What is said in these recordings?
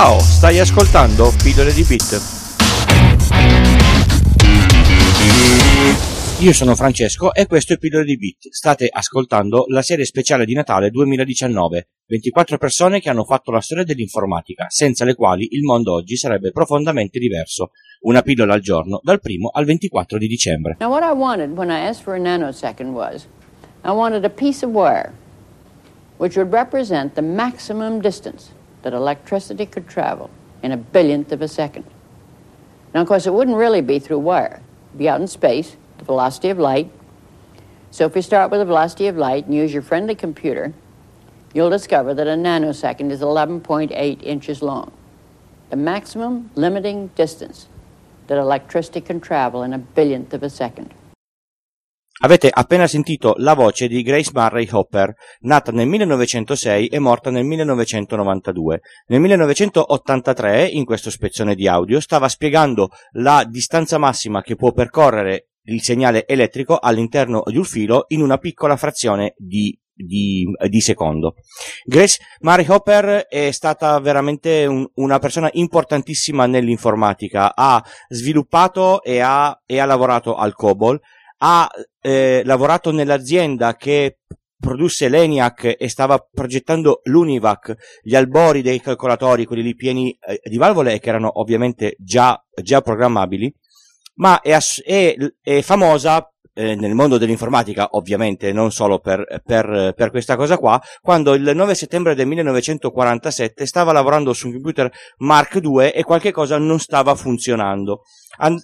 Ciao, stai ascoltando Pillole di Bit. Io sono Francesco e questo è Pillole di Bit. State ascoltando la serie speciale di Natale 2019. 24 persone che hanno fatto la storia dell'informatica, senza le quali il mondo oggi sarebbe profondamente diverso. Una pillola al giorno, dal 1 al 24 di dicembre. Now, what I wanted when I asked for a nanosecond was I wanted a piece of wire which would represent the maximum distance that electricity could travel in a billionth of a second. Now, of course, it wouldn't really be through wire, it'd be out in space, the velocity of light. So, if you start with the velocity of light and use your friendly computer, you'll discover that a nanosecond is 11.8 inches long, the maximum limiting distance that electricity can travel in a billionth of a second. Avete appena sentito la voce di Grace Murray Hopper, nata nel 1906 e morta nel 1992. Nel 1983, in questo spezzone di audio, stava spiegando la distanza massima che può percorrere il segnale elettrico all'interno di un filo in una piccola frazione di di, di, secondo. Grace Murray Hopper è stata veramente un, una persona importantissima nell'informatica, ha sviluppato e ha, e ha lavorato al COBOL, ha eh, lavorato nell'azienda che produsse l'ENIAC e stava progettando l'UNIVAC, gli albori dei calcolatori, quelli lì pieni eh, di valvole che erano ovviamente già, già programmabili, ma è, è, è famosa eh, nel mondo dell'informatica, ovviamente, non solo per, per, per, questa cosa qua, quando il 9 settembre del 1947 stava lavorando su un computer Mark II e qualche cosa non stava funzionando. And-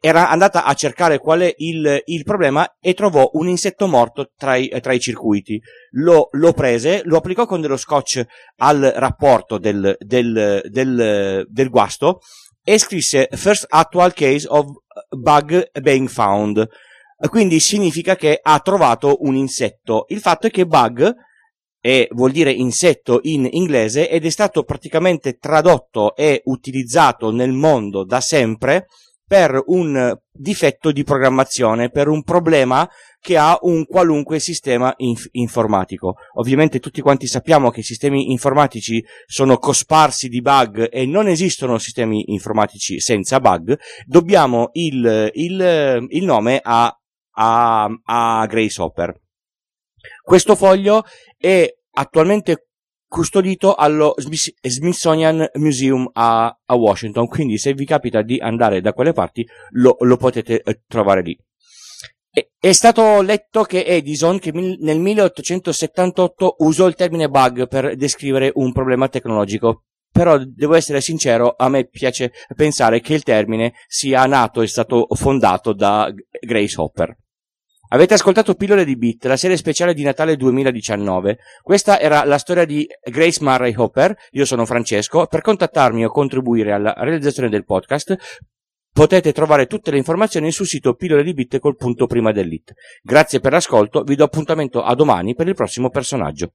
era andata a cercare qual è il, il, problema e trovò un insetto morto tra i, tra i circuiti. Lo, lo, prese, lo applicò con dello scotch al rapporto del, del, del, del guasto e scrisse First Actual Case of Bug Being Found. Quindi significa che ha trovato un insetto. Il fatto è che bug e vuol dire insetto in inglese ed è stato praticamente tradotto e utilizzato nel mondo da sempre per un difetto di programmazione, per un problema che ha un qualunque sistema inf- informatico. Ovviamente tutti quanti sappiamo che i sistemi informatici sono cosparsi di bug e non esistono sistemi informatici senza bug. Dobbiamo il, il, il nome a, a, a Grace Hopper. Questo foglio è attualmente custodito allo Smithsonian Museum a, a, Washington, quindi se vi capita di andare da quelle parti lo, lo potete eh, trovare lì. È stato letto che Edison, che nel 1878 usò il termine bug per descrivere un problema tecnologico, però devo essere sincero, a me piace pensare che il termine sia nato e stato fondato da Grace Hopper. Avete ascoltato Pillole di Beat, la serie speciale di Natale 2019. Questa era la storia di Grace Murray Hopper. Io sono Francesco. Per contattarmi o contribuire alla realizzazione del podcast potete trovare tutte le informazioni sul sito pillole di bit col punto prima dell'it. Grazie per l'ascolto, vi do appuntamento a domani per il prossimo personaggio.